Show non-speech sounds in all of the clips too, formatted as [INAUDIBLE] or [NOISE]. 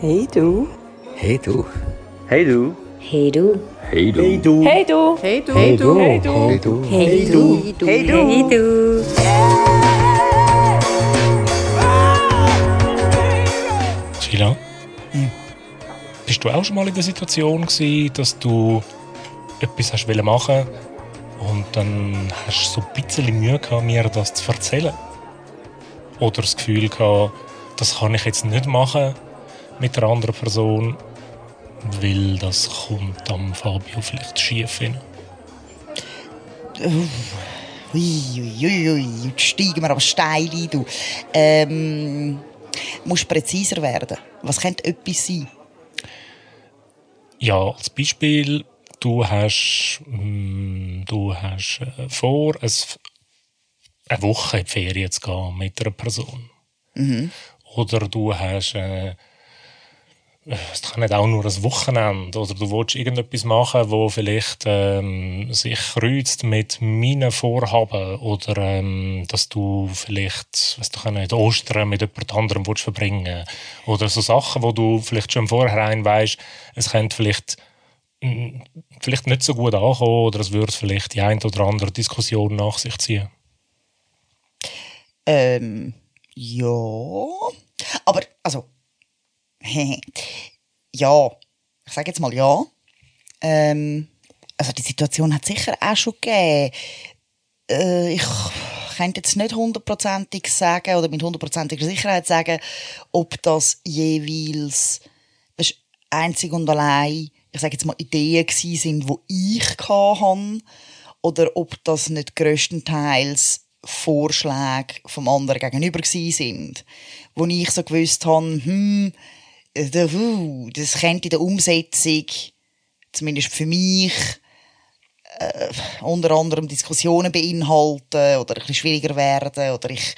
Hey du. Hey du. Hey du. Hey du. Hey du. Hey du. Hey du. Hey du. Hey du. Hey du. Hey du. Hey du. Hey du. Hey du. Sheila, bist du auch schon mal in der Situation gewesen, dass du etwas hast machen und dann hast du so ein bisschen Mühe gehabt, mir das zu erzählen? Oder das Gefühl gehabt, das kann ich jetzt nicht machen mit einer anderen Person, weil das kommt am Fabio vielleicht schief hin? Ui, ui, ui, ui, jetzt steigen wir aber steil ein, du. Ähm, musst präziser werden. Was könnte etwas sein? Ja, als Beispiel, du hast, mm, du hast äh, vor, ein, eine Woche in die Ferien zu gehen mit einer Person. Oder du hast, äh, es kann nicht auch nur ein Wochenende, oder du willst irgendetwas machen, wo vielleicht ähm, sich kreuzt mit meinen Vorhaben, oder ähm, dass du vielleicht, weißt du, nicht, Ostern mit jemand anderem willst verbringen oder so Sachen, wo du vielleicht schon Vorhinein weißt, es könnte vielleicht vielleicht nicht so gut ankommen oder es würde vielleicht die ein oder andere Diskussion nach sich ziehen. Ähm, ja. Aber, also, [LAUGHS] ja. Ich sage jetzt mal ja. Ähm, also die Situation hat sicher auch schon gegeben. Äh, ich könnte jetzt nicht hundertprozentig sagen oder mit hundertprozentiger Sicherheit sagen, ob das jeweils weißt, einzig und allein, ich sage jetzt mal Ideen gewesen sind, wo ich hatte, oder ob das nicht größtenteils Vorschläge vom anderen gegenüber gewesen sind, wo ich so gewusst habe, hm, das könnte in der Umsetzung, zumindest für mich, äh, unter anderem Diskussionen beinhalten oder ein bisschen schwieriger werden oder ich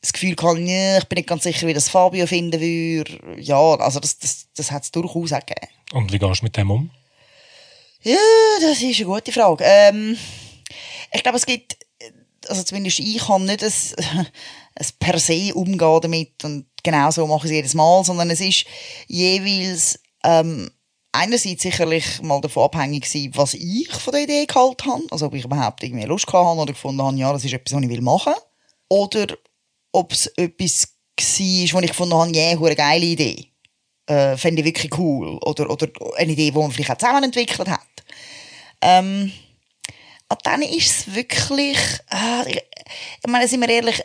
das Gefühl habe, nee, ich bin nicht ganz sicher, wie das Fabio finden würde. Ja, also das, das, das hat es durchaus auch gegeben. Und wie gehst du mit dem um? Ja, das ist eine gute Frage. Ähm, ich glaube, es gibt, also zumindest ich kann nicht ein, [LAUGHS] ein per se umgehen damit und genau so mache ich es jedes Mal, sondern es ist jeweils ähm, einerseits sicherlich mal davon abhängig gewesen, was ich von der Idee gehalten habe, also ob ich überhaupt irgendwie Lust gehabt oder gefunden habe, ja, das ist etwas, was ich machen will. Oder ob es etwas war, wo ich gefunden habe, ja, yeah, eine geile Idee. Äh, Fände ich wirklich cool. Oder, oder eine Idee, die man vielleicht auch zusammen entwickelt hat. Ähm, und dann ist es wirklich, äh, ich, ich meine, sind wir ehrlich,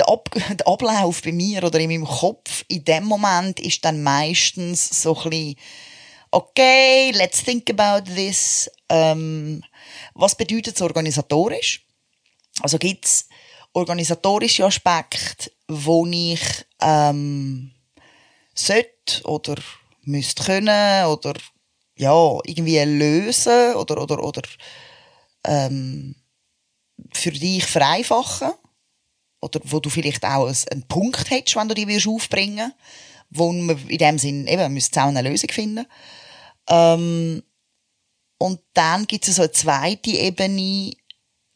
der, Ab der Ablauf bei mir oder in meinem Kopf in dem Moment ist dann meistens so ein bisschen, okay, let's think about this. Ähm, was bedeutet es organisatorisch? Also gibt es organisatorische Aspekte, wo ich ähm, sollte oder müsste können oder ja, irgendwie lösen oder, oder, oder ähm, für dich vereinfachen oder wo du vielleicht auch einen Punkt hättest, wenn du die willst aufbringen wo man in dem Sinn eben müsste zusammen eine Lösung finden. Ähm, und dann gibt es so eine zweite Ebene.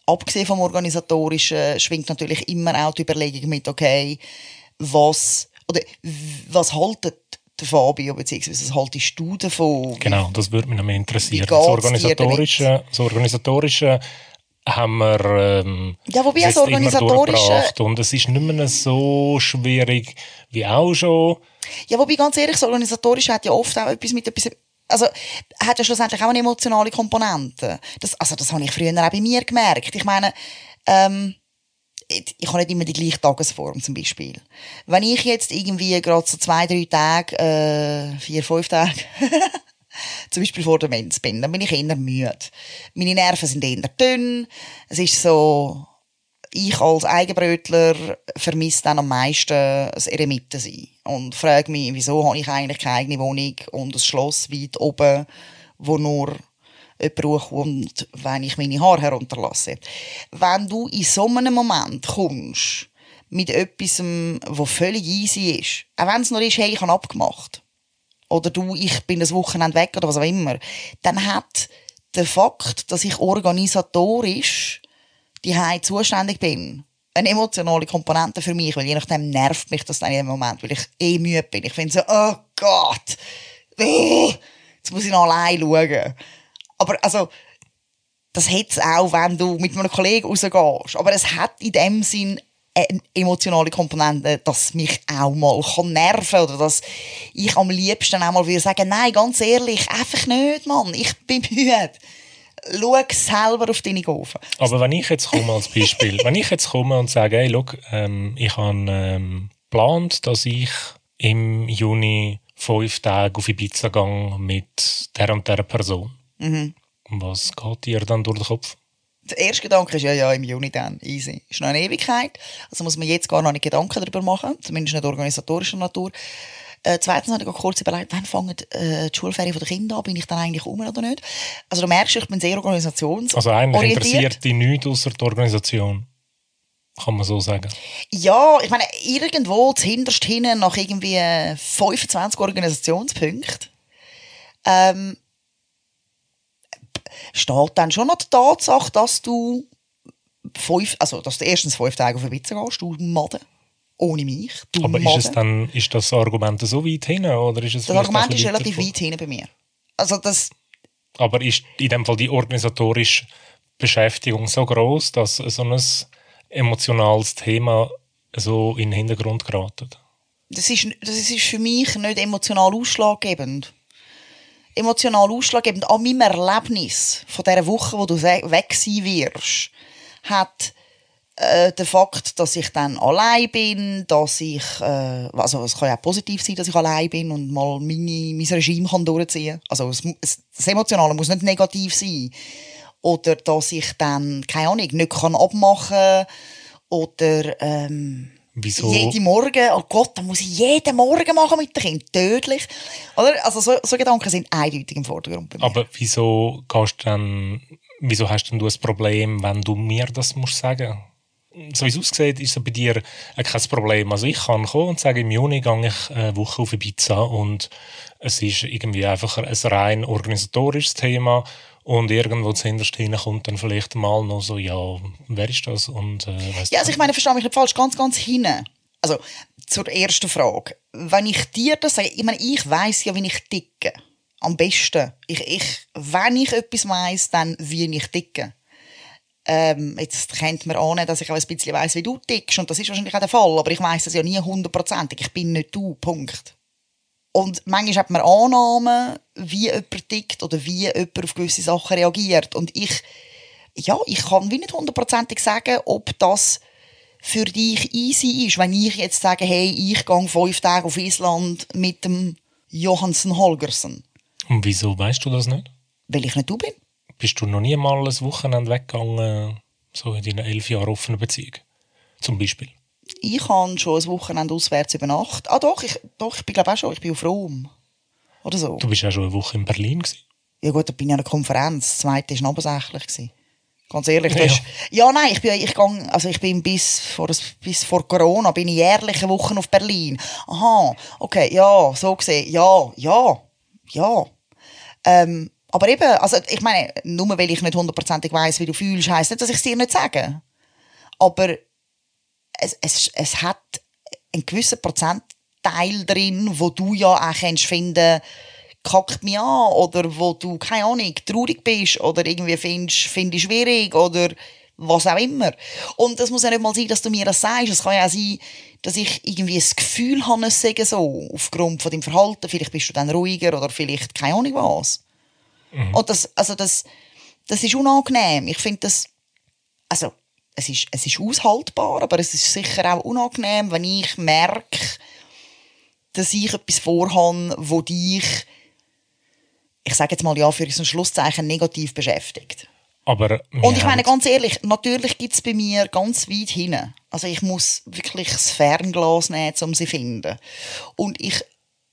Abgesehen vom organisatorischen schwingt natürlich immer auch die Überlegung mit okay was oder was haltet der Fabio beziehungsweise was haltest du davon? Genau, das würde mich noch mehr interessieren. Das organisatorische, das organisatorische haben wir ähm, Ja, wobei immer Organisatorische- und es ist nicht mehr so schwierig wie auch schon. Ja, wobei ganz ehrlich, das Organisatorische hat ja oft auch etwas mit etwas, also hat ja schlussendlich auch eine emotionale Komponente. Das, also das habe ich früher auch bei mir gemerkt. Ich meine, ähm, ich, ich habe nicht immer die gleiche Tagesform zum Beispiel. Wenn ich jetzt irgendwie gerade so zwei, drei Tage, äh, vier, fünf Tage [LAUGHS] zum Beispiel vor der Mens bin, dann bin ich eher müde. Meine Nerven sind eher dünn. Es ist so, ich als Eigenbrötler vermisse dann am meisten das Eremiten sein. Und frage mich, wieso habe ich eigentlich keine eigene Wohnung und ein Schloss weit oben, wo nur jemand hochkommt, wenn ich meine Haare herunterlasse. Wenn du in so einem Moment kommst, mit etwas, was völlig easy ist, auch wenn es nur ist, hey, ich habe abgemacht, oder du, ich bin das Wochenende weg oder was auch immer, dann hat der Fakt, dass ich organisatorisch die zuständig bin, eine emotionale Komponente für mich, weil je nachdem nervt mich das dann in dem Moment, weil ich eh müde bin. Ich finde so, oh Gott, oh, jetzt muss ich noch allein schauen. Aber also, das hat es auch, wenn du mit einem Kollegen rausgehst. Aber es hat in dem Sinn eine emotionale Komponente, dass mich auch mal kann nerven oder dass ich am liebsten auch mal würde sagen, nein, ganz ehrlich, einfach nicht, Mann, [LAUGHS] ich bin müde. Schau selber auf deine Gofen. Aber wenn ich jetzt komme als Beispiel, wenn ich jetzt komme und sage, hey, look, ähm, ich habe ähm, geplant, dass ich im Juni fünf Tage auf Ibiza gehe mit der und der Person. Mhm. Was geht dir dann durch den Kopf? Der erste Gedanke ist ja, ja, im Juni dann, easy. Ist noch eine Ewigkeit. Also muss man jetzt gar noch nicht Gedanken darüber machen, zumindest nicht organisatorischer Natur. Äh, zweitens habe ich kurz überlegt, wann fangen äh, die Schulferien der Kinder an? Bin ich dann eigentlich um oder nicht? Also du merkst, ich bin sehr organisationsorientiert. Also eigentlich interessiert dich nichts außer die Organisation. Kann man so sagen. Ja, ich meine, irgendwo zuhinterst hinten nach irgendwie 25 Organisationspunkten ähm, steht dann schon noch die Tatsache, dass du fünf, also dass du erstens fünf Tage auf den Witze gehst, du Maden. Ohne mich. Du Aber Maden. ist, es dann, ist das Argument so weit hinten? Oder ist es Das Argument ist relativ weit hinten bei mir. Also das? Aber ist in dem Fall die organisatorische Beschäftigung so groß, dass so ein emotionales Thema so in den Hintergrund geratet? das, ist, das ist für mich nicht emotional ausschlaggebend. Emotional ausschlaggebend an meinem Erlebnis von dieser Woche, wo du weg sein wirst, hat äh, der Fakt, dass ich dann allein bin, dass ich, äh, also es kann ja auch positiv sein, dass ich allein bin und mal meine, mein Regime kann durchziehen kann. Also es, es, das Emotionale muss nicht negativ sein. Oder dass ich dann, keine Ahnung, nicht kann abmachen oder ähm, Wieso? jeden Morgen, oh Gott, dann muss ich jeden Morgen machen mit dem Kind. Tödlich. Oder? Also so, so Gedanken sind eindeutig im Vordergrund bei mir. Aber wieso gehst du dann, wieso hast denn du ein Problem, wenn du mir das musst sagen? So wie es aussieht, ist es bei dir äh, kein Problem. Also ich kann kommen und sagen, im Juni gehe ich eine Woche auf Ibiza und es ist irgendwie einfach ein rein organisatorisches Thema und irgendwo zuhinterst hin kommt dann vielleicht mal noch so, ja, wer ist das? Und, äh, weiss Ja, also ich meine, verstehe mich nicht falsch, ganz, ganz hinten. Also, zur ersten Frage. Wenn ich dir das sage, ich meine, ich weiß ja, wie ich ticke. Am besten. Ich, ich, wenn ich etwas weiss, dann wie ich ticke. Ähm, jetzt kennt man an, dass ich auch ein bisschen weiss, wie du tickst. Und das ist wahrscheinlich auch der Fall. Aber ich weiss das ja nie hundertprozentig. Ich bin nicht du. Punkt. Und manchmal hat man Annahmen, wie jemand tickt oder wie jemand auf gewisse Sachen reagiert. Und ich, ja, ich kann wie nicht hundertprozentig sagen, ob das für dich easy ist, wenn ich jetzt sage, hey, ich gehe fünf Tage auf Island mit dem Johansen Holgersen, Und wieso weißt du das nicht? weil ich nicht du bin. Bist du noch nie mal ein Wochenende weggegangen, so in deinen elf Jahren offenen Beziehung? Zum Beispiel. Ich habe schon ein Wochenende auswärts übernachtet. Ah doch, ich, doch, ich bin glaube auch schon, ich bin auf Rom. Oder so. Du bist ja schon eine Woche in Berlin. Gewesen. Ja gut, da bin ich an einer Konferenz. Das zweite war nebensächlich. gewesen. Ganz ehrlich. Ja. Ist, ja, nein, ich bin, ich gang, also ich bin bis vor, bis vor Corona bin ich jährliche Wochen auf Berlin. Aha, okay, ja, so gesehen. Ja, ja, ja. Ähm, aber eben, also ich meine, nur weil ich nicht hundertprozentig weiss, wie du fühlst, heisst nicht, dass ich es dir nicht sage. Aber es, es, es hat einen gewissen Prozentteil drin, wo du ja auch kannst finden kackt mich an oder wo du, keine Ahnung, traurig bist oder irgendwie findest, finde ich schwierig oder was auch immer. Und das muss ja nicht mal sein, dass du mir das sagst. Es kann ja auch sein, dass ich irgendwie das Gefühl habe, es sei so, aufgrund von deinem Verhalten. Vielleicht bist du dann ruhiger oder vielleicht keine Ahnung was. Und das, also das, das ist unangenehm. Ich finde das, also es ist, es ist aushaltbar, aber es ist sicher auch unangenehm, wenn ich merke, dass ich etwas vorhabe, wo dich, ich sage jetzt mal ja für ein Schlusszeichen, negativ beschäftigt. Aber Und ich meine, ganz ehrlich, natürlich gibt es bei mir ganz weit hinten. Also ich muss wirklich das Fernglas nehmen, um sie zu finden. Und ich,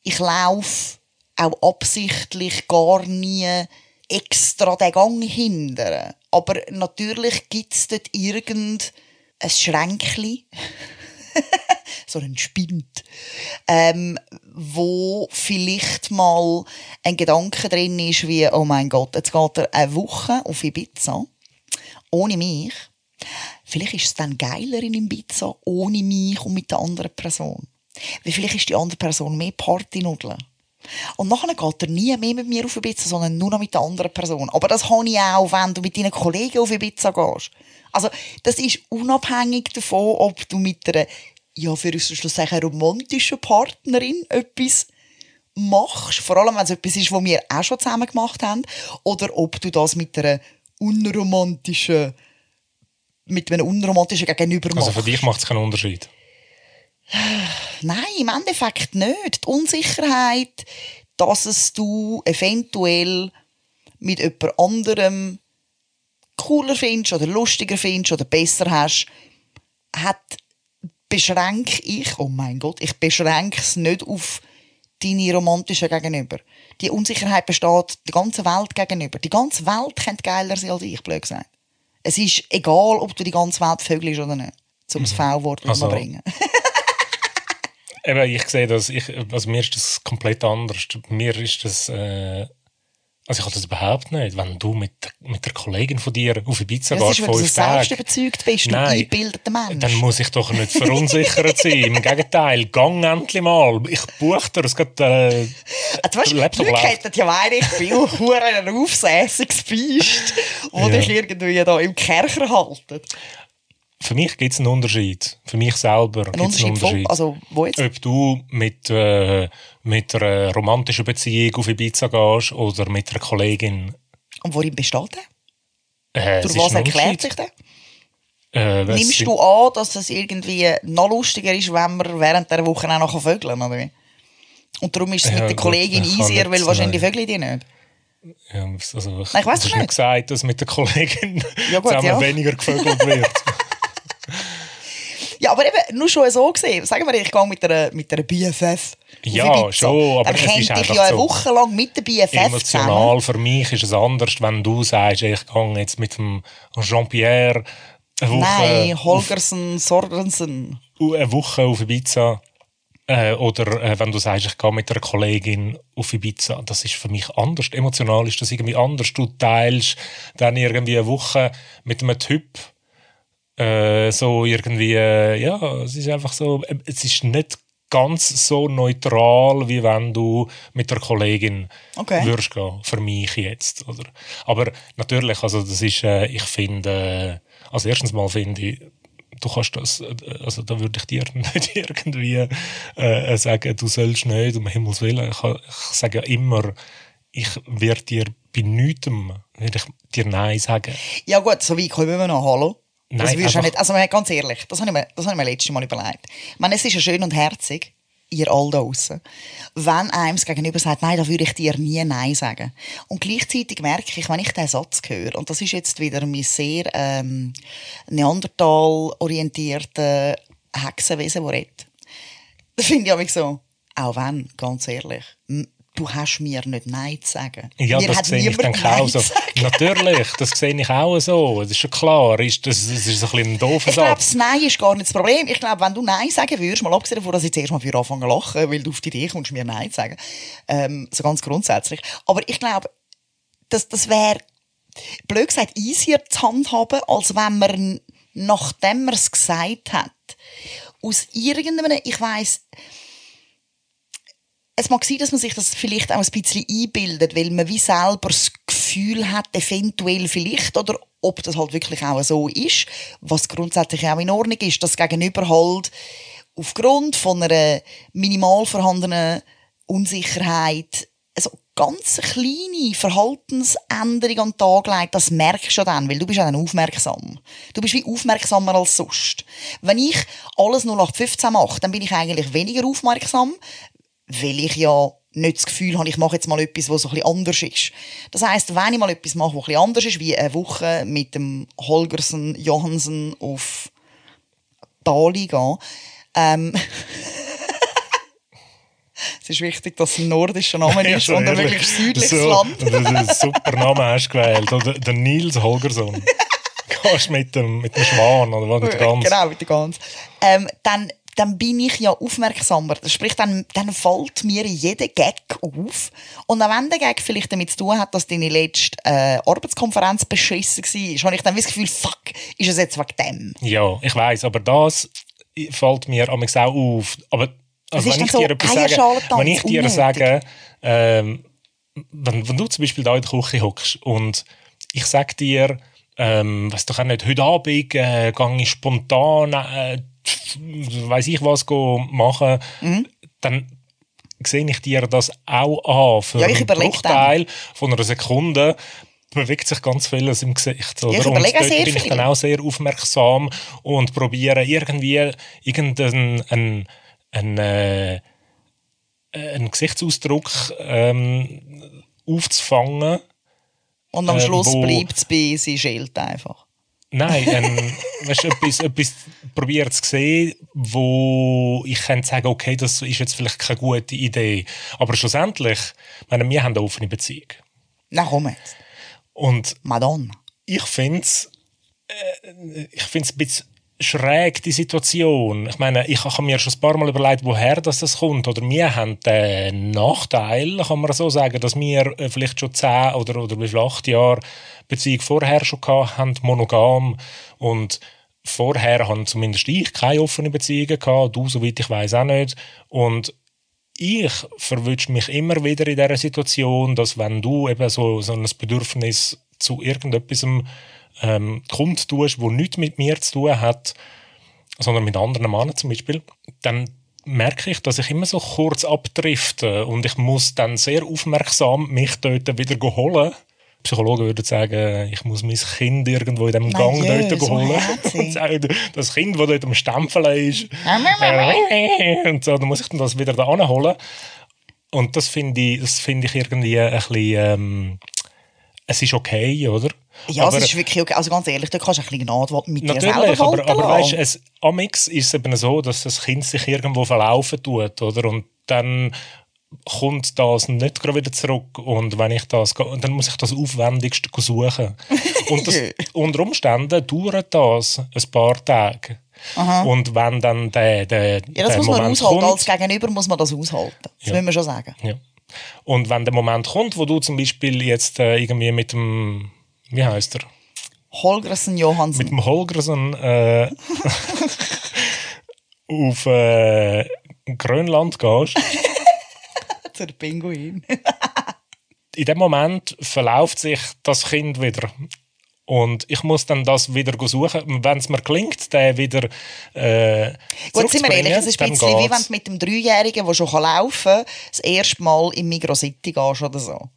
ich laufe auch absichtlich gar nie extra den Gang hindern. Aber natürlich gibt es dort irgendein Schränkchen, [LAUGHS] so ein Spind, ähm, wo vielleicht mal ein Gedanke drin ist, wie, oh mein Gott, jetzt geht er eine Woche auf Ibiza, ohne mich. Vielleicht ist es dann geiler in Ibiza, ohne mich und mit der anderen Person. Weil vielleicht ist die andere Person mehr Partynudeln. Und nachher geht er nie mehr mit mir auf Ibiza, sondern nur noch mit der anderen Person. Aber das habe ich auch, wenn du mit deinen Kollegen auf Ibiza gehst. Also, das ist unabhängig davon, ob du mit einer, ja, für uns schlussendlich romantischen Partnerin etwas machst, vor allem wenn es etwas ist, was wir auch schon zusammen gemacht haben, oder ob du das mit einer unromantischen, mit einem unromantischen Gegenüber machst. Also für dich macht es keinen Unterschied? Nein, im Endeffekt nicht. Die Unsicherheit, dass es du eventuell mit jemand anderem cooler findest oder lustiger findest oder besser hast, hat beschränke ich, oh mein Gott, ich beschränke es nicht auf deine romantischen Gegenüber. Die Unsicherheit besteht der ganzen Welt gegenüber. Die ganze Welt könnte geiler sein als ich, blöd gesagt. Es ist egal, ob du die ganze Welt vögelst oder nicht. Um das V-Wort Also- zu bringen. Eben, ich sehe das, ich, also mir ist das komplett anders. Mir ist das, äh, also ich habe das überhaupt nicht. Wenn du mit, mit der Kollegin von dir auf Ibiza Das gehst, ist, weil du so fünf Tage, selbst überzeugt bist, du Nein. eingebildeter Mensch. dann muss ich doch nicht verunsichert sein. Im Gegenteil, gang endlich mal. Ich buche dir, es geht, äh, Also, weißt, der die Laptop Leute hätten ja meinen, ich bin auch [LAUGHS] hure ein aufsässiges Biest, wo Ja. dich irgendwie da im Kerker halten. Für mich gibt es einen Unterschied. Für mich selber gibt es einen Unterschied von, also, wo jetzt? Ob du mit, äh, mit einer romantischen Beziehung auf Ibiza gehst oder mit einer Kollegin. Und worin besteht der? Äh, Durch was erklärt sich der? Äh, Nimmst du an, dass es irgendwie noch lustiger ist, wenn man während der Woche auch noch vögeln kann, oder wie? Und darum ist es Ja, mit der gut, Kollegin kann easier, weil wahrscheinlich vögeln die nicht. Ja, also, ich Nein, ich nicht. nicht gesagt, dass mit der Kollegin Ja, gut, zusammen ja. weniger gevögelt wird. [LAUGHS] Ja, aber eben, nur schon so gesehen. Sagen wir, ich gehe mit einer, mit einer BFF. Ja, schon, aber es ist einfach ja eine Woche lang mit der BFF zusammen. Emotional für mich ist es anders, wenn du sagst, ich gehe jetzt mit dem Jean-Pierre eine Woche, Nein, Holgersen, Sorgensen. eine Woche auf Ibiza. Äh, oder äh, wenn du sagst, ich gehe mit einer Kollegin auf Ibiza, das ist für mich anders. Emotional ist das irgendwie anders. Du teilst dann irgendwie eine Woche mit einem Typ, äh, so irgendwie, äh, ja, es ist einfach so, äh, es ist nicht ganz so neutral, wie wenn du mit der Kollegin Okay. würdest gehen, für mich jetzt, oder? Aber natürlich, also das ist, äh, ich finde, äh, also erstens mal finde ich, du kannst das, also da würde ich dir [LAUGHS] nicht irgendwie äh, sagen, du sollst nicht, um Himmels Willen. Ich, ich sage ja immer, ich werde dir bei nichts, werde ich dir Nein sagen. Ja gut, so weit kommen wir noch, hallo? Das Nein, würdest du nicht, also ganz ehrlich, das habe ich mir, das habe ich mir letztes Mal überlegt. Ich meine, es ist ja schön und herzig, ihr all da draussen, wenn einem das Gegenüber sagt, nein, da würde ich dir nie Nein sagen. Und gleichzeitig merke ich, wenn ich diesen Satz höre, und das ist jetzt wieder mein sehr ähm, Neandertal-orientierter Hexenwesen, der redet, [LAUGHS] da finde ich mich so, auch wenn, ganz ehrlich, du hast mir nicht Nein zu sagen. Ja, mir das sehe ich dann auch so. Natürlich, das sehe ich auch so. Das ist schon klar. Ist das, das ist ein bisschen ein doofer Ich glaube, das Nein ist gar nicht das Problem. Ich glaube, wenn du Nein sagen würdest, mal abgesehen davon, dass ich zuerst mal für anfangen zu lachen, weil du auf die Idee kommst, mir Nein zu sagen. Ähm, so ganz grundsätzlich. Aber ich glaube, das, das wäre, blöd gesagt, easier zu handhaben, als wenn man, nachdem man es gesagt hat, aus irgendeinem, ich weiss, es mag sein, dass man sich das vielleicht auch ein bisschen einbildet, weil man wie selber das Gefühl hat, eventuell vielleicht, oder ob das halt wirklich auch so ist, was grundsätzlich auch in Ordnung ist, dass Gegenüber halt aufgrund von einer minimal vorhandenen Unsicherheit also ganz kleine Verhaltensänderung an den Tag legt, das merkst du dann, weil du bist ja dann aufmerksam. Du bist wie aufmerksamer als sonst. Wenn ich alles 0815 mache, dann bin ich eigentlich weniger aufmerksam, weil ich ja nicht das Gefühl habe, ich mache jetzt mal etwas, was so ein bisschen anders ist. Das heisst, wenn ich mal etwas mache, was ein bisschen anders ist, wie eine Woche mit dem Holgersen Johansen auf Bali gehen, ähm, [LAUGHS] es ist wichtig, dass es ein nordischer Name Ja, [LAUGHS] ist so und ein ehrlich. möglichst südliches so, Land. Das ist ein super Name hast gewählt. Oder der Nils Holgersson. [LAUGHS] Gehst mit dem, mit dem Schwan oder was, mit der Gans. Genau, mit der Gans. Ähm, dann, dann bin ich ja aufmerksamer. Sprich, dann, dann fällt mir jeder Gag auf. Und auch wenn der Gag vielleicht damit zu tun hat, dass deine letzte äh, Arbeitskonferenz beschissen war, habe ich dann das Gefühl, fuck, ist es jetzt wegen dem? Ja, ich weiß, aber das fällt mir auch auf. Aber Also wenn ich so dir sage, wenn ich dir unnötig. sage, ähm, wenn, wenn du zum Beispiel da in der Küche hockst und ich sage dir, ähm, weiss doch auch nicht, heute Abend äh, gehe ich spontan, äh, weiß ich was, machen, Mhm. dann sehe ich dir das auch an. Für Ja, einen Bruchteil von einer Sekunde bewegt sich ganz vieles im Gesicht. Oder? ich und dort bin ich viel. dann auch sehr aufmerksam und probiere irgendwie irgendeinen einen, einen, äh, einen Gesichtsausdruck ähm, aufzufangen. Und am äh, Schluss wo- bleibt es bei sie schält einfach. Nein, ähm, [LAUGHS] weißt, etwas, etwas probiert zu sehen, wo ich könnte sagen, okay, das ist jetzt vielleicht keine gute Idee. Aber schlussendlich, ich meine, wir haben eine offene Beziehung. Na komm jetzt. Und Madonna. ich finde es äh, ich find's ein bisschen schräg, die Situation. Ich meine, ich habe mir schon ein paar Mal überlegt, woher das, das kommt. Oder wir haben den Nachteil, kann man so sagen, dass wir äh, vielleicht schon zehn oder, oder wie viel, acht Jahre Beziehung vorher schon gehabt haben, monogam. Und vorher haben zumindest ich keine offene Beziehungen gehabt, du, soweit ich weiß auch nicht. Und ich verwünsche mich immer wieder in dieser Situation, dass wenn du eben so, so ein Bedürfnis zu irgendetwas ähm, kundtust, wo nichts mit mir zu tun hat, sondern mit anderen Männern zum Beispiel, dann merke ich, dass ich immer so kurz abdrifte und ich muss dann sehr aufmerksam mich dort wieder holen. Psychologen würden sagen, ich muss mein Kind irgendwo in dem Mein Gang Jö, dort holen. [LAUGHS] das Kind, das dort am Stempeln ist. [LAUGHS] und so, dann muss ich dann das wieder da anholen. Und das finde ich, das finde ich irgendwie ein bisschen, ähm, es ist okay, oder? Ja, Aber- es ist wirklich okay. Also ganz ehrlich, da kannst du ein bisschen Gnade mit dir selber Natürlich, aber, aber weißt, es, amix ist es eben so, dass das Kind sich irgendwo verlaufen tut, oder? Und dann kommt das nicht gerade wieder zurück und wenn ich das, dann muss ich das aufwendigst suchen. [LAUGHS] Und das, unter Umständen dauert das ein paar Tage. Und wenn dann der, der, Ja, das der muss man Moment aushalten. kommt, Als Gegenüber muss man das aushalten. Das Ja. müssen wir schon sagen. ja. Und wenn der Moment kommt, wo du zum Beispiel jetzt äh, irgendwie mit dem, wie heißt er? Holgersen Johansen. mit dem Holgersen äh, [LAUGHS] auf äh, Grönland gehst, [LAUGHS] Zur Pinguin. [LAUGHS] in dem Moment verläuft sich das Kind wieder. Und ich muss dann das wieder suchen. Wenn es mir gelingt, den wieder äh, Gut, sind wir ehrlich, es ist ein bisschen wie wenn du mit dem Dreijährigen, der schon laufen kann, das erste Mal im Migros City gehst oder so.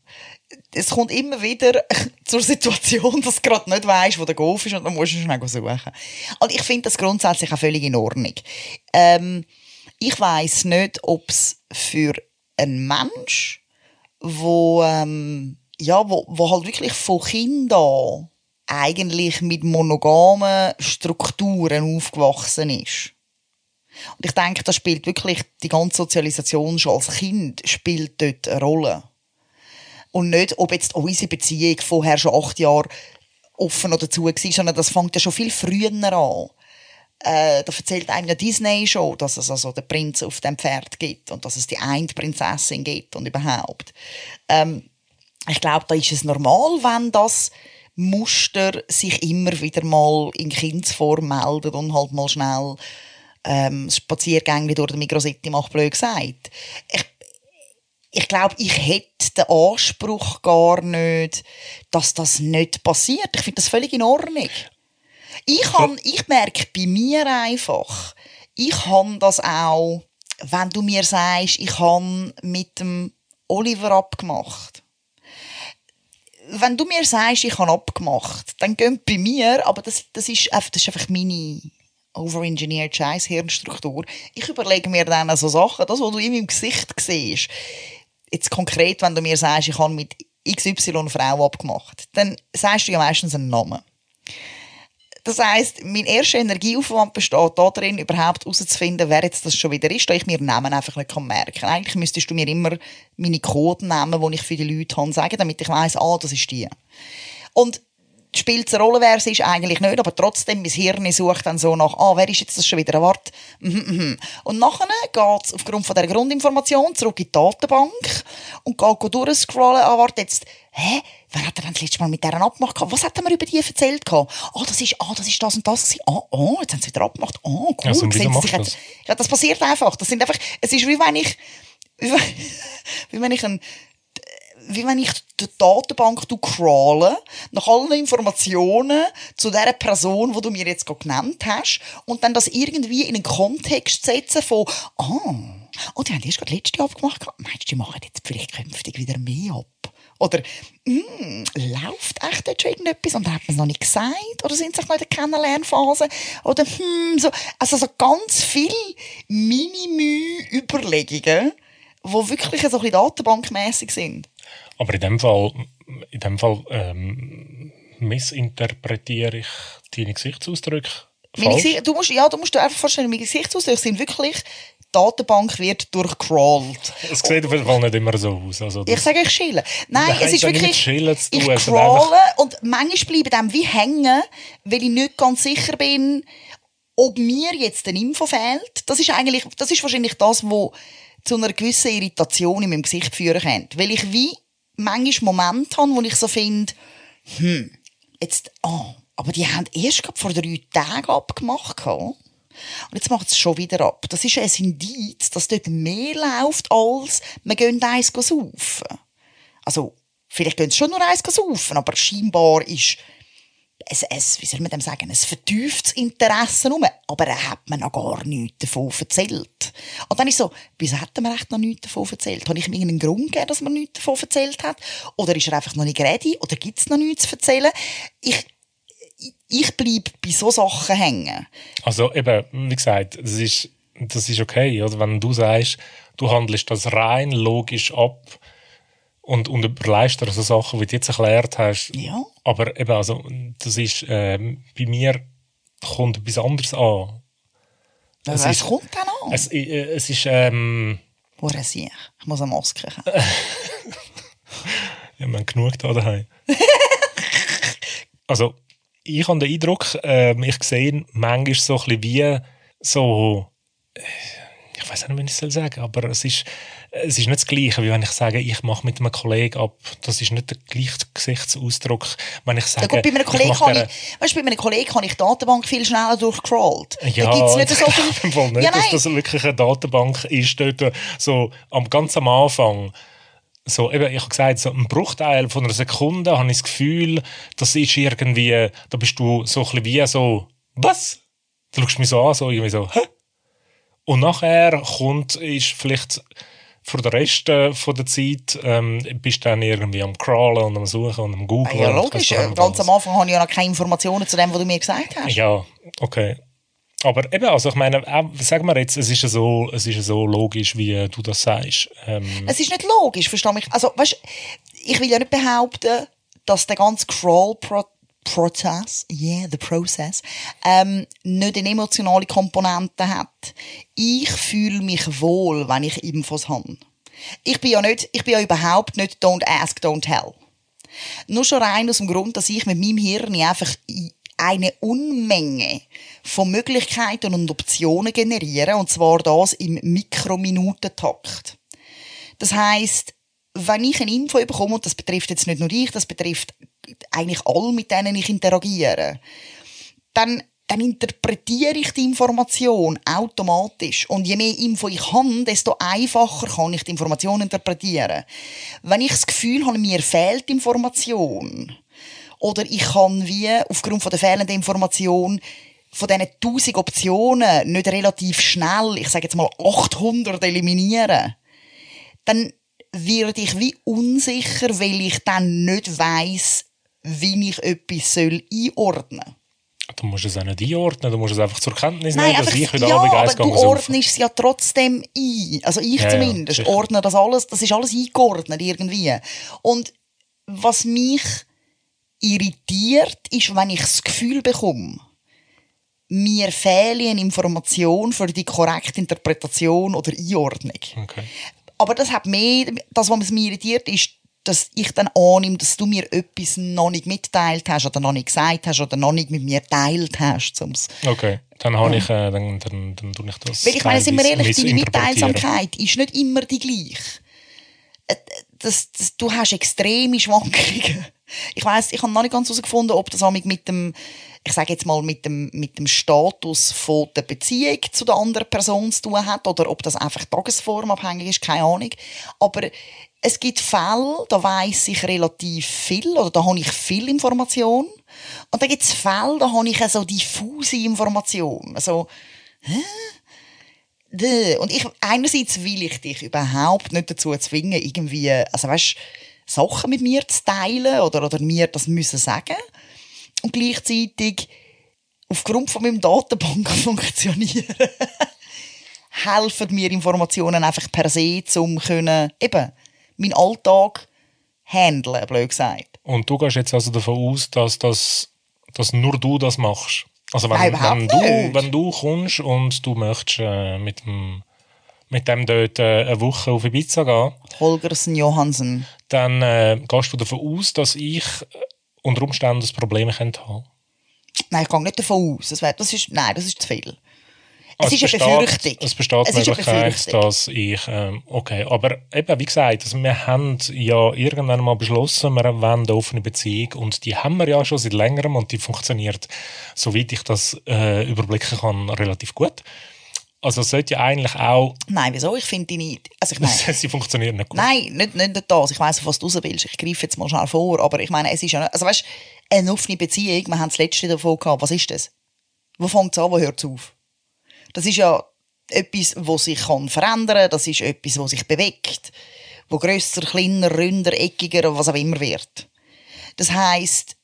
Es kommt immer wieder [LAUGHS] zur Situation, dass du gerade nicht weißt, wo der Golf ist und dann musst du schnell suchen. Und ich finde das grundsätzlich auch völlig in Ordnung. Ähm, ich weiß nicht, ob es für einen Mensch, wo, ähm, ja, wo, wo halt wirklich von Kind an eigentlich mit monogamen Strukturen aufgewachsen ist. Und ich denke, das spielt wirklich die ganze Sozialisation schon als Kind spielt dort eine Rolle. Und nicht, ob jetzt unsere Beziehung vorher schon acht Jahre offen oder zu war, sondern das fängt ja schon viel früher an. Äh, da erzählt einem ja Disney schon, dass es also den Prinz auf dem Pferd gibt und dass es die eine Prinzessin gibt und überhaupt. Ähm, ich glaube, da ist es normal, wenn das Muster sich immer wieder mal in Kindsform meldet und halt mal schnell ähm, Spaziergänge durch den Mikrocity macht, blöd gesagt. Ich, ich glaube, ich hätte den Anspruch gar nicht, dass das nicht passiert. Ich finde das völlig in Ordnung. Ich, kann, ich merke bei mir einfach, ich habe das auch, wenn du mir sagst, ich habe mit dem Oliver abgemacht. Wenn du mir sagst, ich habe abgemacht, dann geht bei mir, aber das, das, ist, einfach, das ist einfach meine overengineered scheiß Hirnstruktur. Ich überlege mir dann so Sachen, das, was du in meinem Gesicht siehst. Jetzt konkret, wenn du mir sagst, ich habe mit XY Frau abgemacht, dann sagst du ja meistens einen Namen. Das heisst, mein erster Energieaufwand besteht darin, überhaupt herauszufinden, wer jetzt das schon wieder ist, da ich mir Namen einfach nicht merken kann. Eigentlich müsstest du mir immer meine Codenamen, die ich für die Leute habe, sagen, damit ich weiss, ah, das ist die. Und spielt es eine Rolle, wer es ist? Eigentlich nicht, aber trotzdem, mein Hirn sucht dann so nach, ah, wer ist jetzt das schon wieder? Warte. Mhm, mhm. Und nachher geht es aufgrund von dieser Grundinformation zurück in die Datenbank und geht durchscrollen, ah, warte jetzt, hä, Wer hat er denn das letzte Mal mit deren abgemacht? Was hat er mir über die erzählt? Ah, oh, das ist, ah, das ist das und das gewesen. Ah, oh, jetzt haben sie wieder abgemacht. Ah, cool. Also, wieso Sehen sie das? Ja, das passiert einfach. Das sind einfach, es ist wie wenn ich, wie [LAUGHS] wenn, wie wenn ich ein, wie wenn ich die Datenbank crawle, nach allen Informationen zu der Person, die du mir jetzt genannt hast, und dann das irgendwie in einen Kontext setzen von, ah, oh, die haben erst gerade letzte abgemacht. Meinst du, die machen jetzt vielleicht künftig wieder mehr ab? Oder, hm, läuft echt dort schon irgendetwas und hat man es noch nicht gesagt? Oder sind sie noch in der Kennenlernphase? Oder, hm, so, also so ganz viele Mini-Mühe-Überlegungen, die wirklich so ein bisschen datenbankmässig sind. Aber in dem Fall, in dem Fall ähm, missinterpretiere ich deine Gesichtsausdrücke. Gesicht, du musst, ja, du musst dir einfach vorstellen, meine Gesichtsausdrücke sind wirklich, Datenbank wird durchgecrawlt. Es sieht auf jeden Fall nicht immer so aus. Also Ich sage, ich chille. Nein, es ist wirklich, ich hat crawle und manchmal bleibe dem wie hängen, weil ich nicht ganz sicher bin, ob mir jetzt eine Info fehlt. Das ist eigentlich, das ist wahrscheinlich das, was zu einer gewissen Irritation in meinem Gesicht führen könnte. Weil ich wie manchmal Momente habe, wo ich so finde, hm, jetzt, ah, aber die haben erst vor drei Tagen abgemacht. Und jetzt macht es schon wieder ab. Das ist ein Indiz, dass dort mehr läuft, als wir gehen eins saufen. Also, vielleicht gehen sie schon nur eins saufen, aber scheinbar ist es, es, wie soll man dem sagen, ein vertieftes Interesse rum. Aber er hat mir noch gar nichts davon erzählt. Und dann ist so, wieso hat er mir echt noch nichts davon erzählt? Habe ich ihm irgendeinen Grund gegeben, dass er mir nichts davon erzählt hat? Oder ist er einfach noch nicht ready? Oder gibt es noch nichts zu erzählen? Ich, ich, bleibe bei so Sachen hängen. Also eben, wie gesagt, das ist, das ist okay. Oder? Wenn du sagst, du handelst das rein logisch ab und, und überlegst dir so Sachen, wie du jetzt erklärt hast. Ja. Aber eben, also, das ist, ähm, bei mir kommt etwas anderes an. Was ist- kommt dann an? Es, äh, es ist, ähm, Woher sehe ich? Ich muss eine Maske haben. [LAUGHS] ja, wir haben genug da daheim. [LAUGHS] also, ich habe den Eindruck, ähm, ich sehe manchmal so ein bisschen wie so, äh, ich weiß nicht, wie ich es soll sagen, aber es ist, es ist nicht das Gleiche, wie wenn ich sage, ich mache mit einem Kollegen ab. Das ist nicht der gleiche Gesichtsausdruck, wenn ich Ja, sage, gut, bei einem ich Kollegen mache kann ich, weißt, du, bei einem Kollegen habe ich die Datenbank viel schneller durchgecrawlt. Ja, da gibt's nicht [LAUGHS] so ich im Fall viel. nicht, Ja, dass das wirklich eine Datenbank ist. Dort so am ganz am Anfang. So, eben, ich habe gesagt, so ein Bruchteil von einer Sekunde habe ich das Gefühl, das ist irgendwie, da bist du so ein bisschen wie so, was? Du schaust mich so an, so irgendwie so, hä? Und nachher kommt, ist vielleicht für den Rest äh, von der Zeit, ähm, bist du dann irgendwie am Crawlen und am Suchen und am Googlen. Ja, und logisch. doch Ganz am Anfang habe ich ja noch keine Informationen zu dem, was du mir gesagt hast. Ja, okay. Aber eben, also ich meine, auch, sagen wir jetzt, es ist ja so, es ist ja so logisch, wie du das sagst. Ähm, Es ist nicht logisch, versteh mich. Also, weißt, ich will ja nicht behaupten, dass der ganze Crawl-Prozess, yeah, the process, ähm, nicht eine emotionale Komponente hat. Ich fühle mich wohl, wenn ich Infos habe. Ich bin ja nicht, ich bin ja überhaupt nicht don't ask, don't tell. Nur schon rein aus dem Grund, dass ich mit meinem Hirn einfach eine Unmenge von Möglichkeiten und Optionen generiere, und zwar das im Mikrominutentakt. Das heißt, wenn ich eine Info bekomme, und das betrifft jetzt nicht nur dich, das betrifft eigentlich alle, mit denen ich interagiere, dann, dann interpretiere ich die Information automatisch. Und je mehr Info ich habe, desto einfacher kann ich die Information interpretieren. Wenn ich das Gefühl habe, mir fehlt Information, oder ich kann wie aufgrund von der fehlenden Information von diesen 1000 Optionen nicht relativ schnell, ich sage jetzt mal 800 eliminieren, dann werde ich wie unsicher, weil ich dann nicht weiß, wie ich etwas soll einordnen soll. du musst es auch nicht einordnen, du musst es einfach zur Kenntnis Nein, nehmen, dass ich heute ja, Abend aber du ordnest es ja trotzdem ein. Also ich Ja, ja, zumindest sicher. ordne das alles, das ist alles eingeordnet irgendwie. Und was mich irritiert, ist, wenn ich das Gefühl bekomme, mir fehle eine Information für die korrekte Interpretation oder Einordnung. Okay. Aber das hat mehr, das, was mich irritiert, ist, dass ich dann annehme, dass du mir etwas noch nicht mitteilt hast oder noch nicht gesagt hast oder noch nicht mit mir teilt hast. Um's Okay, dann habe ich, äh, dann, dann, dann tue ich das Weil ich meine, sind wir ehrlich, deine. Mitteilsamkeit ist nicht immer die gleiche. Äh, Das, das, du hast extreme Schwankungen. [LAUGHS] Ich weiß, ich habe noch nicht ganz herausgefunden, ob das mit dem, ich sage jetzt mal, mit dem, mit dem Status von der Beziehung zu der anderen Person zu tun hat oder ob das einfach tagesformabhängig ist, keine Ahnung. Aber es gibt Fälle, da weiß ich relativ viel oder da habe ich viel Information. Und dann gibt es Fälle, da habe ich so diffuse Information. Also, hä? Und ich, einerseits will ich dich überhaupt nicht dazu zwingen, irgendwie, also weißt, Sachen mit mir zu teilen oder, oder mir das müssen sagen. Und gleichzeitig, aufgrund von meinem Datenbank [LAUGHS] funktionieren, [LAUGHS] helfen mir Informationen einfach per se, um können, eben, meinen Alltag handeln, blöd gesagt. Und du gehst jetzt also davon aus, dass, das, dass nur du das machst? Also wenn, Nein, wenn, du, wenn du kommst und du möchtest äh, mit dem mit dem dort äh, eine Woche auf Ibiza gehen. Holgersen Johansen. Dann äh, gehst du davon aus, dass ich unter Umständen das Problem könnte haben. Nein, ich gehe nicht davon aus. Das, wär, das ist, nein, das ist zu viel. Es, es ist eine Befürchtung. Es besteht die Möglichkeit, dass ich, ähm, okay, aber eben, wie gesagt, also wir haben ja irgendwann mal beschlossen, wir wollen eine offene Beziehung und die haben wir ja schon seit längerem und die funktioniert, soweit ich das äh, überblicken kann, relativ gut. Also es sollte ja eigentlich auch... Nein, wieso? Ich finde die nicht... Also ich meine, [LAUGHS] sie funktionieren nicht gut. Nein, nicht, nicht das. Ich weiss, was du raus willst. Ich greife jetzt mal schnell vor. Aber ich meine, es ist ja nicht... Also weißt eine offene Beziehung, wir haben das letzte davon gehabt. Was ist das? Wo fängt es an, wo hört es auf? Das ist ja etwas, was sich kann verändern kann. Das ist etwas, was sich bewegt. Wo grösser, kleiner, ründer, eckiger, was auch immer wird. Das heisst,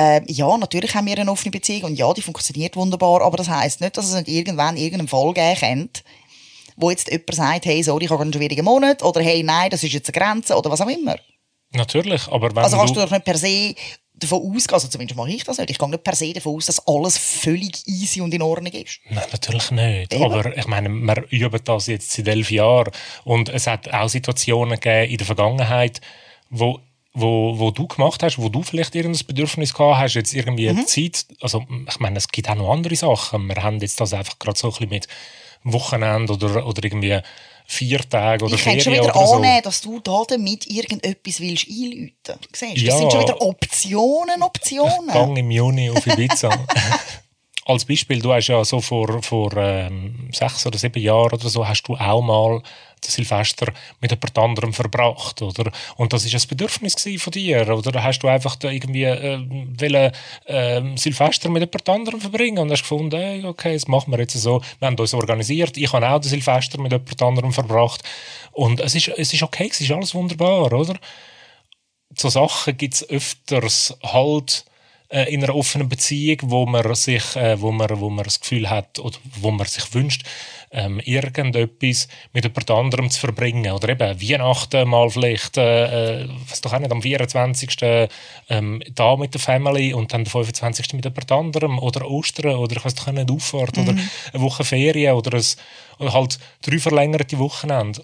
äh, ja, natürlich haben wir eine offene Beziehung und ja, die funktioniert wunderbar, aber das heisst nicht, dass es nicht irgendwann irgendeinen Fall geben könnte, wo jetzt jemand sagt, hey, sorry, ich habe einen schwierigen Monat oder hey, nein, das ist jetzt eine Grenze oder was auch immer. Natürlich, aber wenn Also kannst du, du doch nicht per se davon ausgehen, also zumindest mache ich das nicht, ich gehe nicht per se davon aus, dass alles völlig easy und in Ordnung ist. Nein, natürlich nicht. Eben. Aber ich meine, wir üben das jetzt seit elf Jahren und es hat auch Situationen gegeben in der Vergangenheit, wo wo, wo du gemacht hast, wo du vielleicht irgendein Bedürfnis gehabt hast, jetzt irgendwie mhm. Zeit, also ich meine, es gibt auch noch andere Sachen. Wir haben jetzt das einfach gerade so ein bisschen mit Wochenende oder, oder irgendwie vier Tage oder ich Ferien schon wieder so. annehmen, dass du da damit irgendetwas willst einläuten. Siehst, ja, das sind schon wieder Optionen, Optionen. Ich Gang im Juni auf Ibiza. [LAUGHS] Als Beispiel, du hast ja so vor, vor ähm, sechs oder sieben Jahren oder so, hast du auch mal Silvester mit jemand anderem verbracht, oder? Und das ist ein Bedürfnis von dir, oder hast du einfach da irgendwie äh, wollen, äh, Silvester mit jemand anderem verbringen und hast gefunden, hey, okay, das machen wir jetzt so. Wir haben uns organisiert, ich habe auch das Silvester mit jemand anderem verbracht und es ist, es ist okay, es ist alles wunderbar, oder? So Sachen gibt es öfters halt äh, in einer offenen Beziehung, wo man sich, äh, wo man, wo man das Gefühl hat oder wo man sich wünscht, ähm, irgendetwas mit jemand anderem zu verbringen. Oder eben Weihnachten mal vielleicht, äh, äh was doch auch nicht, am 24. Ähm, da mit der Family und dann der 25. mit jemand anderem. Oder Ostern oder ich weiß doch nicht, Auffahrt mhm. oder eine Woche Ferien oder, ein, oder halt drei verlängerte Wochenende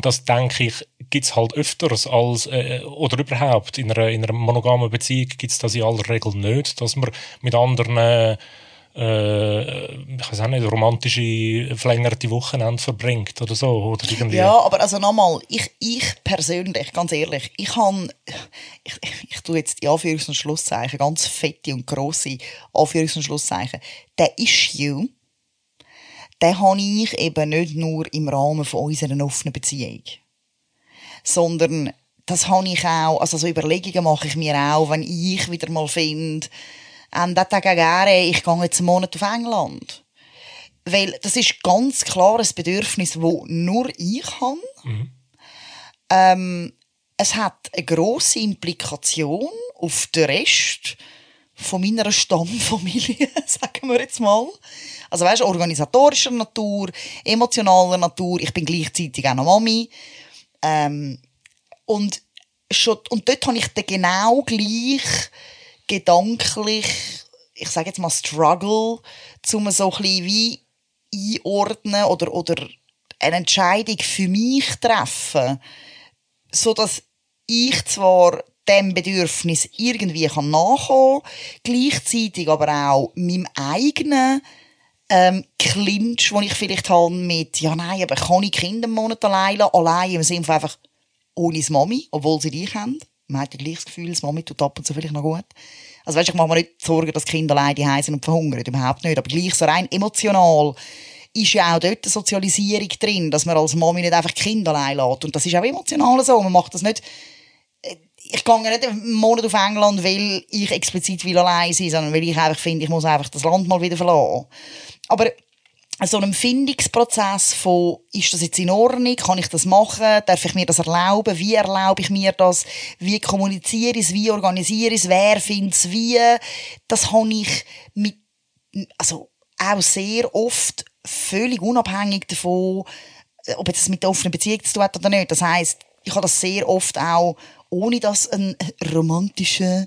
das denke ich, gibt es halt öfters als, äh, oder überhaupt in einer, in einer monogamen Beziehung gibt es das in aller Regel nicht, dass man mit anderen, äh, ich weiß auch nicht, romantische, verlängerte Wochenende verbringt oder so. Oder irgendwie. Ja, aber also nochmal, ich, ich persönlich, ganz ehrlich, ich habe, ich, ich tue jetzt die Anführungs- und Schlusszeichen, ganz fette und grosse Anführungs- und Schlusszeichen, der Issue, den habe ich eben nicht nur im Rahmen von unserer offenen Beziehung. Sondern das habe ich auch, also so Überlegungen mache ich mir auch, wenn ich wieder mal finde, andate cagare, ich gehe jetzt einen Monat auf England. Weil das ist ganz klar ein Bedürfnis, das nur ich habe. Mhm. Ähm, es hat eine grosse Implikation auf den Rest von meiner Stammfamilie, [LAUGHS] sagen wir jetzt mal. Also weißt, organisatorischer Natur, emotionaler Natur. Ich bin gleichzeitig auch noch Mami. Ähm, und, schon, und dort habe ich dann genau gleich gedanklich, ich sage jetzt mal Struggle, um so ein wie einordnen oder, oder eine Entscheidung für mich treffen, so dass ich zwar dem Bedürfnis irgendwie kann nachkommen, gleichzeitig aber auch meinem eigenen ähm, Clinch, den ich vielleicht habe mit, ja nein, aber kann ich Kinder einen Monat allein lassen? Allein im Sinne von einfach ohne Mami, obwohl sie dich haben. Man hat ja gleich das Gefühl, das Mami tut ab und zu vielleicht noch gut. Also weißt, ich mache mir nicht Sorgen, dass die Kinder alleine heim sind und verhungern, überhaupt nicht. Aber gleich so rein emotional ist ja auch dort eine Sozialisierung drin, dass man als Mami nicht einfach Kinder allein lässt. Und das ist auch emotional so. Man macht das nicht äh, ich gehe nicht einen Monat auf England, weil ich explizit will allein sein, sondern weil ich einfach finde, ich muss einfach das Land mal wieder verlassen. Aber so einem Findungsprozess von, ist das jetzt in Ordnung, kann ich das machen, darf ich mir das erlauben, wie erlaube ich mir das, wie kommuniziere ich es, wie organisiere ich es, wer findet es wie, das habe ich mit, also auch sehr oft völlig unabhängig davon, ob es mit der offenen Beziehung zu tun hat oder nicht. Das heißt, ich habe das sehr oft auch, ohne dass ein romantischer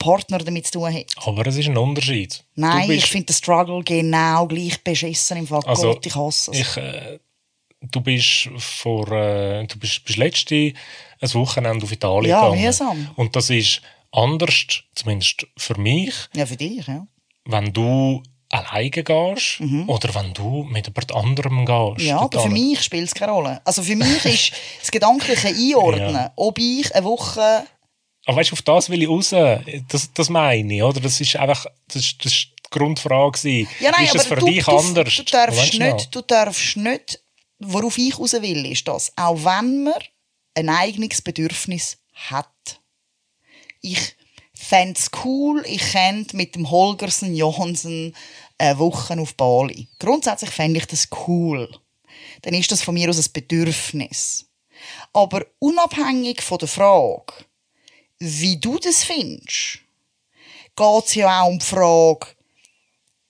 Partner damit zu tun hat. Aber es ist ein Unterschied. Nein, ich finde den Struggle genau gleich beschissen im Fall. Also, Gott, ich hasse es. Ich, äh, du bist vor, äh, du bist, bist letzte ein Wochenende auf Italien ja, gegangen. mühsam. Und das ist anders, zumindest für mich. Ja, für dich, ja. Wenn du alleine gehst mhm. oder wenn du mit jemand anderem gehst. Ja, aber für mich spielt es keine Rolle. Also für mich ist [LAUGHS] das gedankliche Einordnen, ja. ob ich eine Woche... Aber weißt du, auf das will ich raus. Das, das meine ich, oder? Das ist einfach das das ist die Grundfrage. Ja, nein, ist es für du, dich du, anders? Du darfst, nicht, du darfst nicht, worauf ich raus will, ist das, auch wenn man ein eigenes Bedürfnis hat. Ich fände es cool, ich könnte mit dem Holgersen Johansen eine Woche auf Bali. Grundsätzlich fände ich das cool. Dann ist das von mir aus ein Bedürfnis. Aber unabhängig von der Frage, wie du das findest, geht es ja auch um die Frage,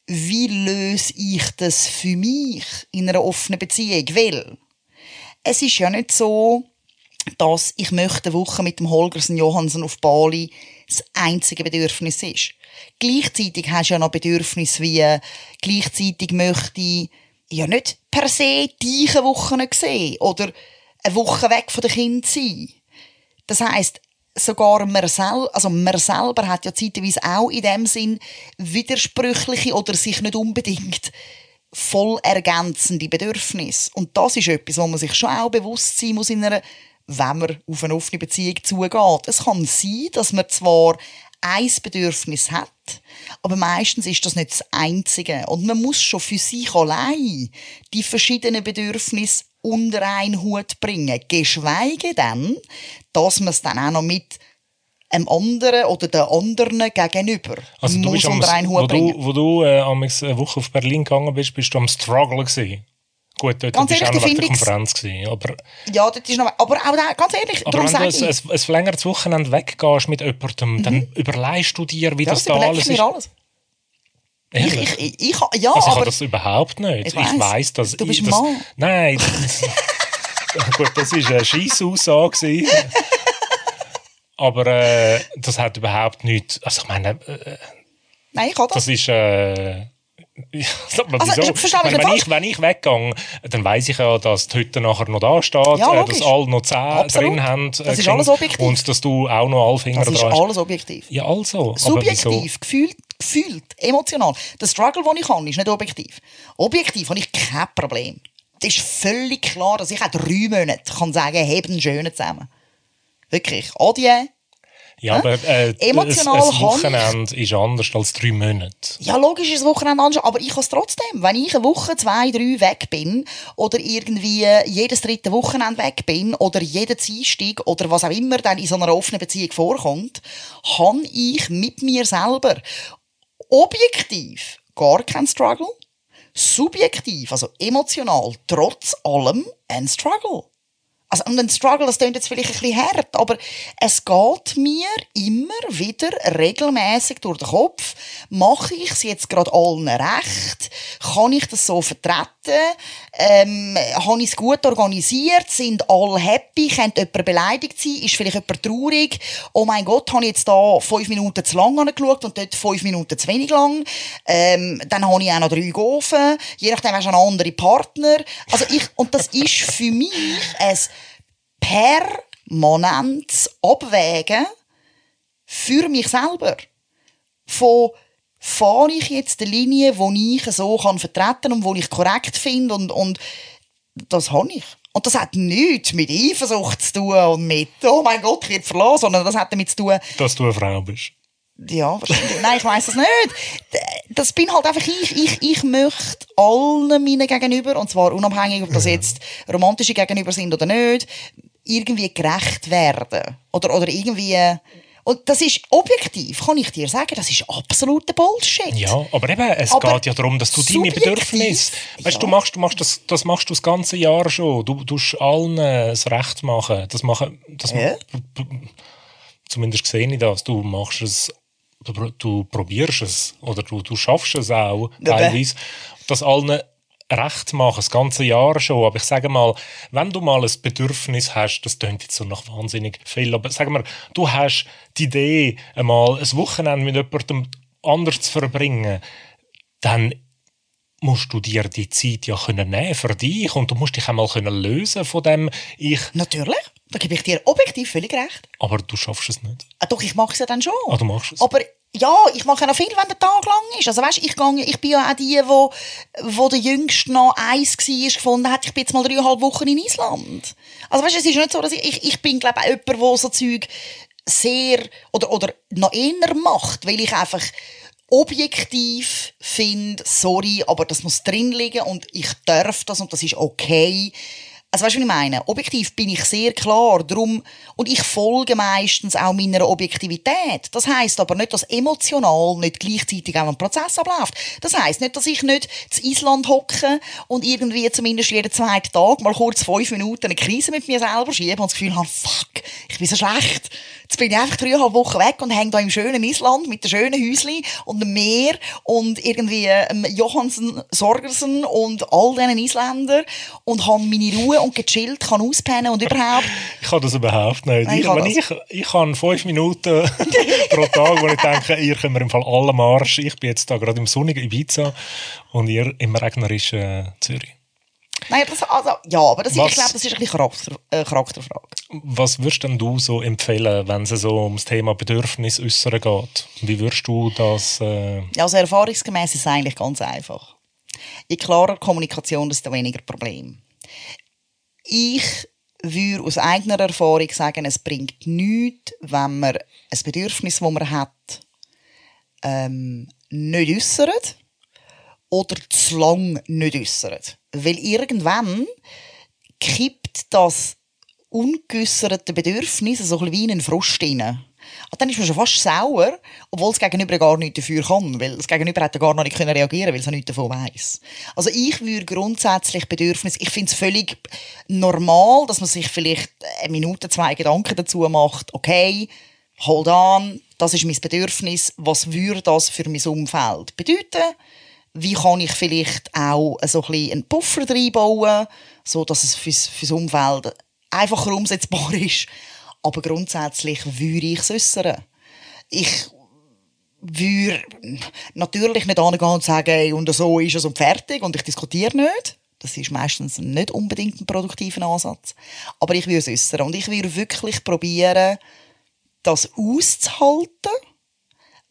wie löse ich das für mich in einer offenen Beziehung? Weil es ist ja nicht so, dass ich möchte eine Woche mit dem Holgersen Johansen auf Bali das einzige Bedürfnis ist. Gleichzeitig hast du ja noch Bedürfnis wie, gleichzeitig möchte ich ja nicht per se dich Woche sehen oder eine Woche weg von den Kind sein. Das heisst, sogar man, sel also man selber hat ja zeitweise auch in dem Sinn widersprüchliche oder sich nicht unbedingt voll ergänzende Bedürfnisse. Und das ist etwas, wo man sich schon auch bewusst sein muss in einer wenn man auf eine offene Beziehung zugeht. Es kann sein, dass man zwar ein Bedürfnis hat, aber meistens ist das nicht das einzige. Und man muss schon für sich allein die verschiedenen Bedürfnisse unter einen Hut bringen. Geschweige denn, dass man es dann auch noch mit einem anderen oder den anderen gegenüber also du muss unter einen Hut wo bringen. Du, wo du äh, eine Woche auf Berlin gegangen bist, bist du am Struggle gewesen. Gut, dort ganz ehrlich, auch noch der Konferenz gewesen, aber... Ja, das ist noch... Aber auch da, ganz ehrlich, aber wenn du ein, verlängertes Wochenende weggehst mit jemandem, mhm. dann überleist du dir, wie ja, das, das da alles ist. alles. Ich, ich, ich, ich, ja, also ich aber... das überhaupt nicht. Ich weiss, ich weiss dass... Du bist das, Mann. Nein, das, [LAUGHS] gut, das war eine Scheissaussage. [LAUGHS] aber äh, das hat überhaupt nichts... Also ich meine... Äh, Nein, ich kann das. Das ist... Äh, ja, also, wieso? Ich wenn, wenn, ich, wenn ich weggehe, dann weiss ich ja, dass die Hütte nachher noch da steht, ja, äh, dass alle noch zehn Absolut. drin haben. Äh, das ist alles objektiv. Und dass du auch noch alle Finger dran hast. Das ist alles objektiv. Ja, also. Subjektiv, gefühlt, gefühlt, emotional. Der Struggle, den ich habe, ist nicht objektiv. Objektiv habe ich kein Problem. Es ist völlig klar, dass ich auch drei Monate kann sagen, heben schönen zusammen. Wirklich. Adieu. Ja, aber äh, Emotional ein, ein Wochenende ist anders als drei Monate. Ja, logisch ist das Wochenende anders, aber ich kann es trotzdem. Wenn ich eine Woche, zwei, drei weg bin oder irgendwie jedes dritte Wochenende weg bin oder jeden Dienstag oder was auch immer dann in so einer offenen Beziehung vorkommt, habe ich mit mir selber objektiv gar keinen Struggle, subjektiv, also emotional, trotz allem ein Struggle. Also, und ein Struggle, das klingt jetzt vielleicht ein bisschen hart, aber es geht mir immer wieder regelmäßig durch den Kopf. Mache ich es jetzt gerade allen recht? Kann ich das so vertreten? Ähm, habe ich es gut organisiert? Sind alle happy? Könnte jemand beleidigt sein? Ist vielleicht jemand traurig? Oh mein Gott, habe ich jetzt da fünf Minuten zu lang angeschaut und dort fünf Minuten zu wenig lang? Ähm, dann habe ich auch noch drei Gofen. Je nachdem hast du einen anderen Partner. Also ich, und das ist für mich ein permanentes Abwägen für mich selber. Von fahre ich jetzt die Linie, die ich so kann vertreten und wo ich korrekt finde und, und das habe ich. Und das hat nichts mit Eifersucht zu tun und mit, oh mein Gott, ich werde verlassen, sondern das hat damit zu tun, Dass du eine Frau bist. ja, wahrscheinlich. Nein, ich weiß das nicht. Das bin halt einfach ich. Ich, ich möchte allen meinen Gegenüber, und zwar unabhängig, ob das jetzt romantische Gegenüber sind oder nicht, irgendwie gerecht werden. Oder, oder irgendwie. Und das ist objektiv, kann ich dir sagen, das ist absoluter Bullshit. Ja, aber eben, es Aber geht ja darum, dass du deine Bedürfnisse, weißt ja. du, machst, du machst das, das machst du das ganze Jahr schon. Du tust allen äh, das Recht machen. Das machen, das Ja. zumindest sehe ich das. Du machst es, du, du probierst es oder du, du schaffst es auch teilweise, das allen recht machen, das ganze Jahr schon. Aber ich sage mal, wenn du mal ein Bedürfnis hast, das klingt jetzt so nach wahnsinnig viel, aber sag mal, du hast die Idee, einmal ein Wochenende mit jemandem anders zu verbringen, dann musst du dir die Zeit ja können nehmen für dich und du musst dich einmal können lösen von dem ich, Natürlich, da gebe ich dir objektiv völlig recht. aber du schaffst es nicht. Ah, doch, ich mache es ja dann schon. Ah, du machst es. Aber ja, ich mache noch viel, wenn der Tag lang ist. Also weißt, ich, gehe, ich bin ja auch die, wo, wo der Jüngste noch eins war, gefunden hat, ich bin jetzt mal dreieinhalb Wochen in Island. Also weißt, es ist nicht so, dass ich, ich, ich bin glaube ich jemand, der so Zeug sehr, oder, oder noch eher macht, weil ich einfach objektiv finde, sorry, aber das muss drin liegen und ich darf das und das ist okay. Also weißt du, was ich meine? Objektiv bin ich sehr klar, drum und ich folge meistens auch meiner Objektivität. Das heißt aber nicht, dass emotional nicht gleichzeitig auch ein Prozess abläuft. Das heißt nicht, dass ich nicht zu Island hocke und irgendwie zumindest jeden zweiten Tag mal kurz fünf Minuten eine Krise mit mir selber schiebe und das Gefühl habe, fuck, ich bin so schlecht. Jetzt bin ich einfach dreieinhalb Wochen weg und hänge da im schönen Island mit dem schönen Häusli und dem Meer und irgendwie ähm, Johansen, Sorgersen und all diesen Isländern und habe meine Ruhe und gechillt, kann auspennen und überhaupt. Ich kann das überhaupt nicht. Nein, ich ich, kann das. ich, ich habe fünf Minuten [LAUGHS] pro Tag, wo ich denke, ihr könnt mir im Fall alle Marsch. Ich bin jetzt da gerade im sonnigen Ibiza und ihr im regnerischen Zürich. Nein, das, also, ja, aber das ist, Was? ich glaube, das ist ein bisschen Charakter, äh, Charakterfrage. Was würdest denn du so empfehlen, wenn es so ums Thema Bedürfnis äußern geht? Wie würdest du das? Äh, Ja, also erfahrungsgemäß ist es eigentlich ganz einfach. Je klarer Kommunikation, desto weniger Problem. Ich würde aus eigener Erfahrung sagen, es bringt nichts, wenn man ein Bedürfnis, das man hat, ähm, nicht äußert oder zu lang nicht äußert. Weil irgendwann kippt das ungeäusserte Bedürfnis so ein bisschen wie in einen Frust rein. Dann ist man schon fast sauer, obwohl das Gegenüber gar nichts dafür kann, weil das Gegenüber hätte gar noch nicht können reagieren weil es nichts davon weiss. Also ich würde grundsätzlich Bedürfnis, ich finde es völlig normal, dass man sich vielleicht eine Minute, zwei Gedanken dazu macht, okay, hold on, das ist mein Bedürfnis, was würde das für mein Umfeld bedeuten? Wie kann ich vielleicht auch so ein bisschen einen Puffer reinbauen, so dass es fürs, fürs Umfeld einfacher umsetzbar [LAUGHS] ist. Aber grundsätzlich würde ich es äußern. Ich würde natürlich nicht angehen und sagen, ey, und so ist es und fertig und ich diskutiere nicht. Das ist meistens nicht unbedingt ein produktiver Ansatz. Aber ich würde es äußern. Und ich würde wirklich probieren, das auszuhalten,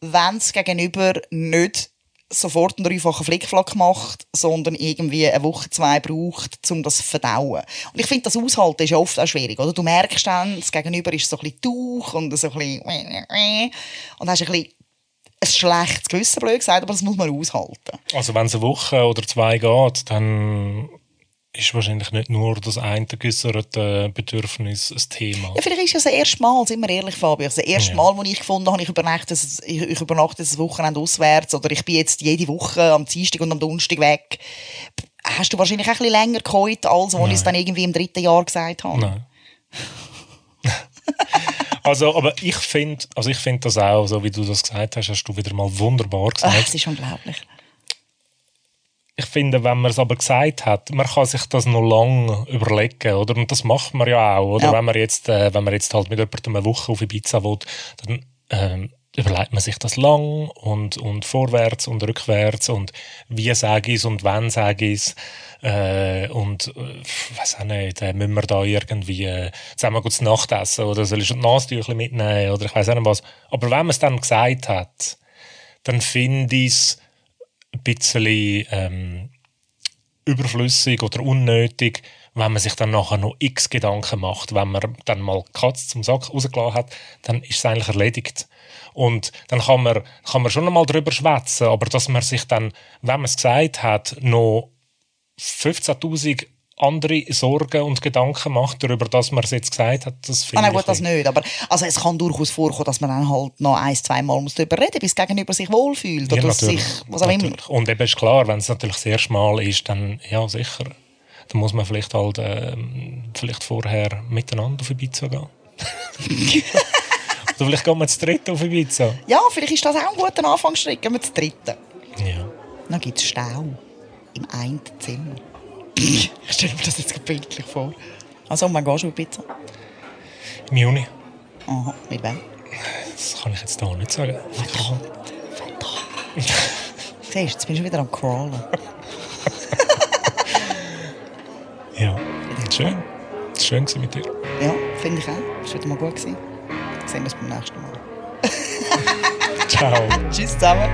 wenn es gegenüber nicht sofort einen dreifachen Flickflack macht, sondern irgendwie eine Woche, zwei braucht, um das zu verdauen. Und ich finde, das Aushalten ist oft auch schwierig, oder? Du merkst dann, das Gegenüber ist so ein bisschen Tuch und so ein bisschen und hast ein bisschen ein schlechtes Gewissen, blöd gesagt, aber das muss man aushalten. also wenn es eine Woche oder zwei geht, dann ist wahrscheinlich nicht nur das eine geäußerte Bedürfnis ein Thema. Ja, vielleicht ist es das erste Mal, sind wir ehrlich, Fabio. Das erste Ja. Mal, wo ich gefunden habe, ich übernachte, das- ich, ich übernachte das Wochenende auswärts oder ich bin jetzt jede Woche am Dienstag und am Donnerstag weg. Hast du wahrscheinlich auch ein bisschen länger geheult, als als ich es dann irgendwie im dritten Jahr gesagt habe. Nein. [LAUGHS] also, aber ich finde also ich find das auch, so wie du das gesagt hast, hast du wieder mal wunderbar Ach, gesagt. es ist unglaublich. Ich finde, wenn man es aber gesagt hat, man kann sich das noch lange überlegen, oder? Und das macht man ja auch, oder? Ja. Wenn man jetzt, äh, wenn man jetzt halt mit jemandem eine Woche auf Ibiza will, dann ähm, überlegt man sich das lang und, und vorwärts und rückwärts und wie sage ich es und wann sage ich es. Äh, und äh, weiß auch nicht, äh, müssen wir da irgendwie äh, zusammen gut Nacht essen oder soll ich ein Nasentüchchen mitnehmen oder ich weiß auch nicht was. Aber wenn man es dann gesagt hat, dann finde ich es ein bisschen ähm, überflüssig oder unnötig, wenn man sich dann nachher noch x Gedanken macht, wenn man dann mal die Katze zum Sack rausgelassen hat, dann ist es eigentlich erledigt. Und dann kann man, kann man schon einmal darüber schwätzen, aber dass man sich dann, wenn man es gesagt hat, noch 15'000 andere Sorgen und Gedanken macht darüber, dass man es jetzt gesagt hat, das Ah, finde nein, ich gut, das nicht. Aber also, es kann durchaus vorkommen, dass man dann halt noch ein, zwei Mal muss darüber reden muss, bis das Gegenüber sich wohlfühlt. Oder Ja, sich, was auch immer. natürlich. Und eben ist klar, wenn es natürlich das erste Mal ist, dann ja, sicher. Dann muss man vielleicht halt ähm, vielleicht vorher miteinander auf Ibiza gehen. [LAUGHS] Oder vielleicht geht man zu dritt auf Ibiza. Ja, vielleicht ist das auch ein guter Anfangsschritt. Gehen wir zu dritten. Ja. Dann gibt es Stau. Im einen Zimmer. Ich stelle mir das jetzt bildlich vor. Also, wann gehst du auf Pizza? Im Juni. Aha, mit wem? Das kann ich jetzt hier nicht sagen. Verdammt. Verdammt. [LAUGHS] Siehst du, jetzt bist du wieder am Crawlen. Ja. Schön. Es war schön mit dir. Ja, finde ich auch. Das war wieder mal gut. Gewesen. Sehen wir uns beim nächsten Mal. Ciao. [LAUGHS] Tschüss zusammen.